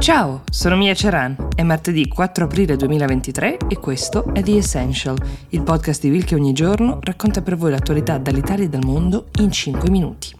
Ciao, sono Mia Ceran. È martedì 4 aprile 2023 e questo è The Essential, il podcast di Will che ogni giorno racconta per voi l'attualità dall'Italia e dal mondo in 5 minuti.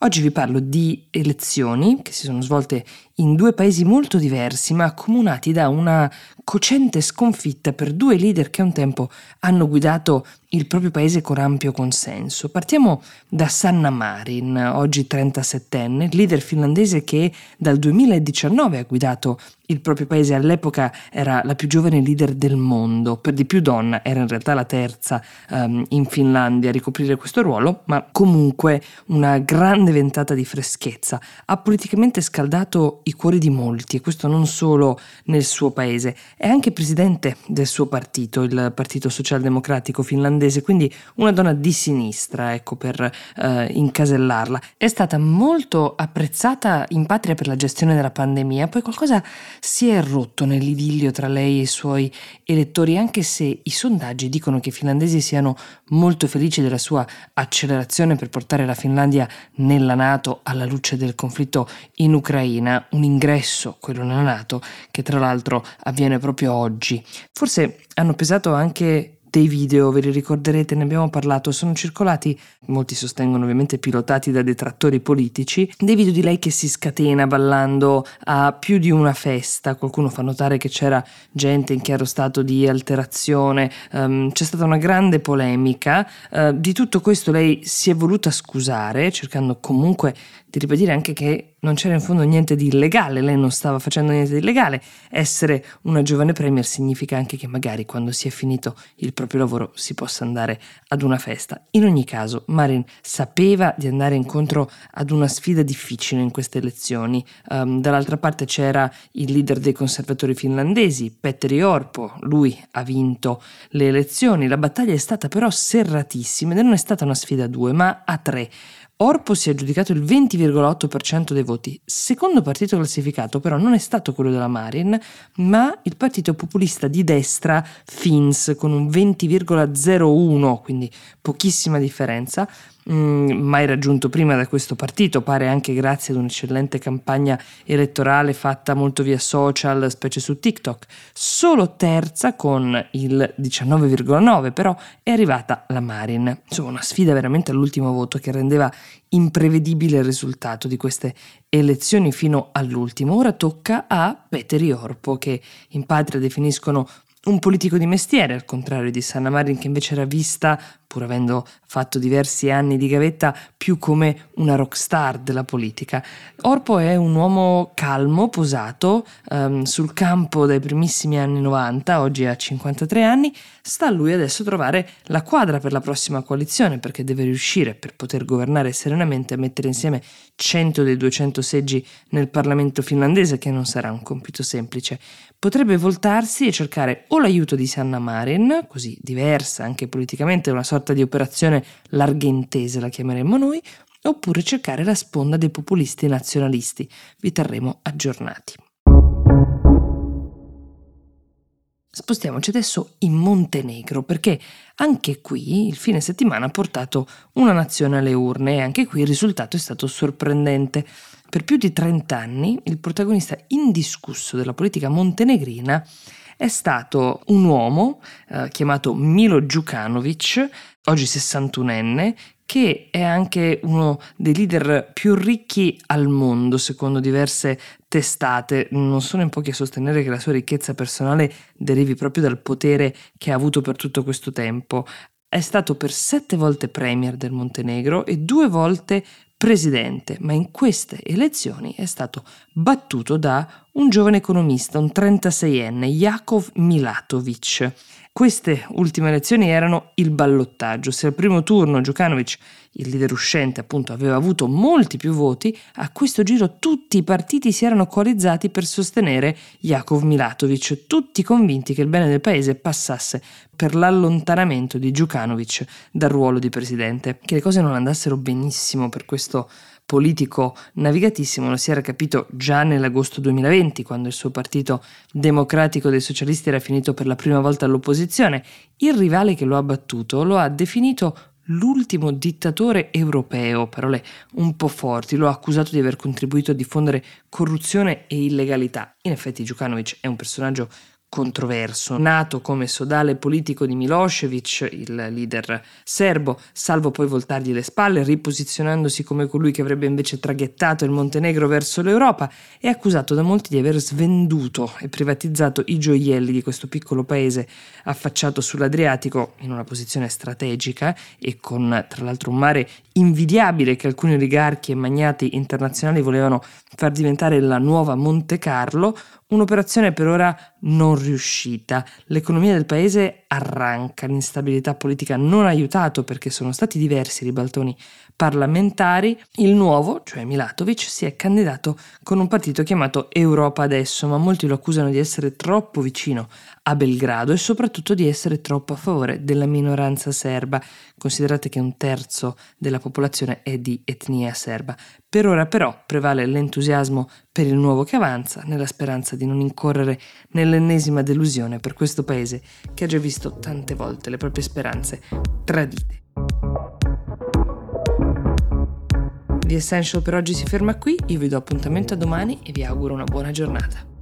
Oggi vi parlo di elezioni che si sono svolte in due paesi molto diversi, ma accomunati da una cocente sconfitta per due leader che un tempo hanno guidato il proprio paese con ampio consenso. Partiamo da Sanna Marin, oggi 37enne, leader finlandese che dal 2019 ha guidato il proprio paese, all'epoca era la più giovane leader del mondo, per di più donna, era in realtà la terza um, in Finlandia a ricoprire questo ruolo, ma comunque una grande ventata di freschezza. Ha politicamente scaldato i cuori di molti e questo non solo nel suo paese, è anche presidente del suo partito, il Partito Socialdemocratico finlandese, quindi una donna di sinistra, ecco per eh, incasellarla. È stata molto apprezzata in patria per la gestione della pandemia, poi qualcosa si è rotto nell'idillio tra lei e i suoi elettori, anche se i sondaggi dicono che i finlandesi siano molto felici della sua accelerazione per portare la Finlandia nella Nato alla luce del conflitto in Ucraina un ingresso, quello nella Nato, che tra l'altro avviene proprio oggi. Forse hanno pesato anche dei video, ve li ricorderete, ne abbiamo parlato, sono circolati, molti sostengono ovviamente pilotati da detrattori politici, dei video di lei che si scatena ballando a più di una festa, qualcuno fa notare che c'era gente in chiaro stato di alterazione, um, c'è stata una grande polemica, uh, di tutto questo lei si è voluta scusare, cercando comunque di ribadire anche che non c'era in fondo niente di illegale, lei non stava facendo niente di illegale. Essere una giovane premier significa anche che magari quando si è finito il proprio lavoro si possa andare ad una festa. In ogni caso, Marin sapeva di andare incontro ad una sfida difficile in queste elezioni. Um, dall'altra parte c'era il leader dei conservatori finlandesi, Petteri Orpo, lui ha vinto le elezioni. La battaglia è stata però serratissima ed non è stata una sfida a due, ma a tre. Orpo si è aggiudicato il 20,8% dei voti. Secondo partito classificato però non è stato quello della Marin, ma il partito populista di destra Fins con un 20,01, quindi pochissima differenza, Mm, mai raggiunto prima da questo partito, pare anche grazie ad un'eccellente campagna elettorale fatta molto via social, specie su TikTok. Solo terza con il 19,9, però è arrivata la Marin. Insomma, una sfida veramente all'ultimo voto che rendeva imprevedibile il risultato di queste elezioni fino all'ultimo. Ora tocca a Petteri Orpo, che in patria definiscono un politico di mestiere, al contrario di Sanna Marin che invece era vista pur avendo fatto diversi anni di gavetta, più come una rockstar della politica. Orpo è un uomo calmo, posato, um, sul campo dai primissimi anni 90, oggi ha 53 anni, sta a lui adesso trovare la quadra per la prossima coalizione, perché deve riuscire, per poter governare serenamente, a mettere insieme 100 dei 200 seggi nel Parlamento finlandese, che non sarà un compito semplice. Potrebbe voltarsi e cercare o l'aiuto di Sanna Marin, così diversa anche politicamente, una sorta sorta di operazione larghentese, la chiameremmo noi, oppure cercare la sponda dei populisti nazionalisti. Vi terremo aggiornati. Spostiamoci adesso in Montenegro perché anche qui il fine settimana ha portato una nazione alle urne e anche qui il risultato è stato sorprendente. Per più di 30 anni il protagonista indiscusso della politica montenegrina è stato un uomo eh, chiamato Milo Djukanovic, oggi 61enne, che è anche uno dei leader più ricchi al mondo, secondo diverse testate. Non sono in pochi a sostenere che la sua ricchezza personale derivi proprio dal potere che ha avuto per tutto questo tempo. È stato per sette volte premier del Montenegro e due volte presidente, ma in queste elezioni è stato battuto da un giovane economista, un 36enne, Jakov Milatovic. Queste ultime elezioni erano il ballottaggio. Se al primo turno Djukanovic, il leader uscente, appunto, aveva avuto molti più voti, a questo giro tutti i partiti si erano coalizzati per sostenere Jakov Milatovic, tutti convinti che il bene del paese passasse per l'allontanamento di Djukanovic dal ruolo di presidente. Che le cose non andassero benissimo per questo politico navigatissimo lo si era capito già nell'agosto 2020, quando il suo partito democratico dei socialisti era finito per la prima volta all'opposizione. Il rivale che lo ha battuto lo ha definito l'ultimo dittatore europeo, parole un po' forti, lo ha accusato di aver contribuito a diffondere corruzione e illegalità. In effetti Djukanovic è un personaggio controverso, nato come sodale politico di Milosevic, il leader serbo, salvo poi voltargli le spalle, riposizionandosi come colui che avrebbe invece traghettato il Montenegro verso l'Europa, è accusato da molti di aver svenduto e privatizzato i gioielli di questo piccolo paese affacciato sull'Adriatico in una posizione strategica e con tra l'altro un mare invidiabile che alcuni oligarchi e magnati internazionali volevano far diventare la nuova Monte Carlo, Un'operazione per ora non riuscita. L'economia del paese arranca, l'instabilità politica non ha aiutato perché sono stati diversi ribaltoni parlamentari. Il nuovo, cioè Milatovic, si è candidato con un partito chiamato Europa Adesso, ma molti lo accusano di essere troppo vicino a Belgrado e soprattutto di essere troppo a favore della minoranza serba. Considerate che un terzo della popolazione è di etnia serba. Per ora però prevale l'entusiasmo per il nuovo che avanza, nella speranza di non incorrere nell'ennesima delusione per questo paese che ha già visto tante volte le proprie speranze tradite. The Essential per oggi si ferma qui, io vi do appuntamento a domani e vi auguro una buona giornata.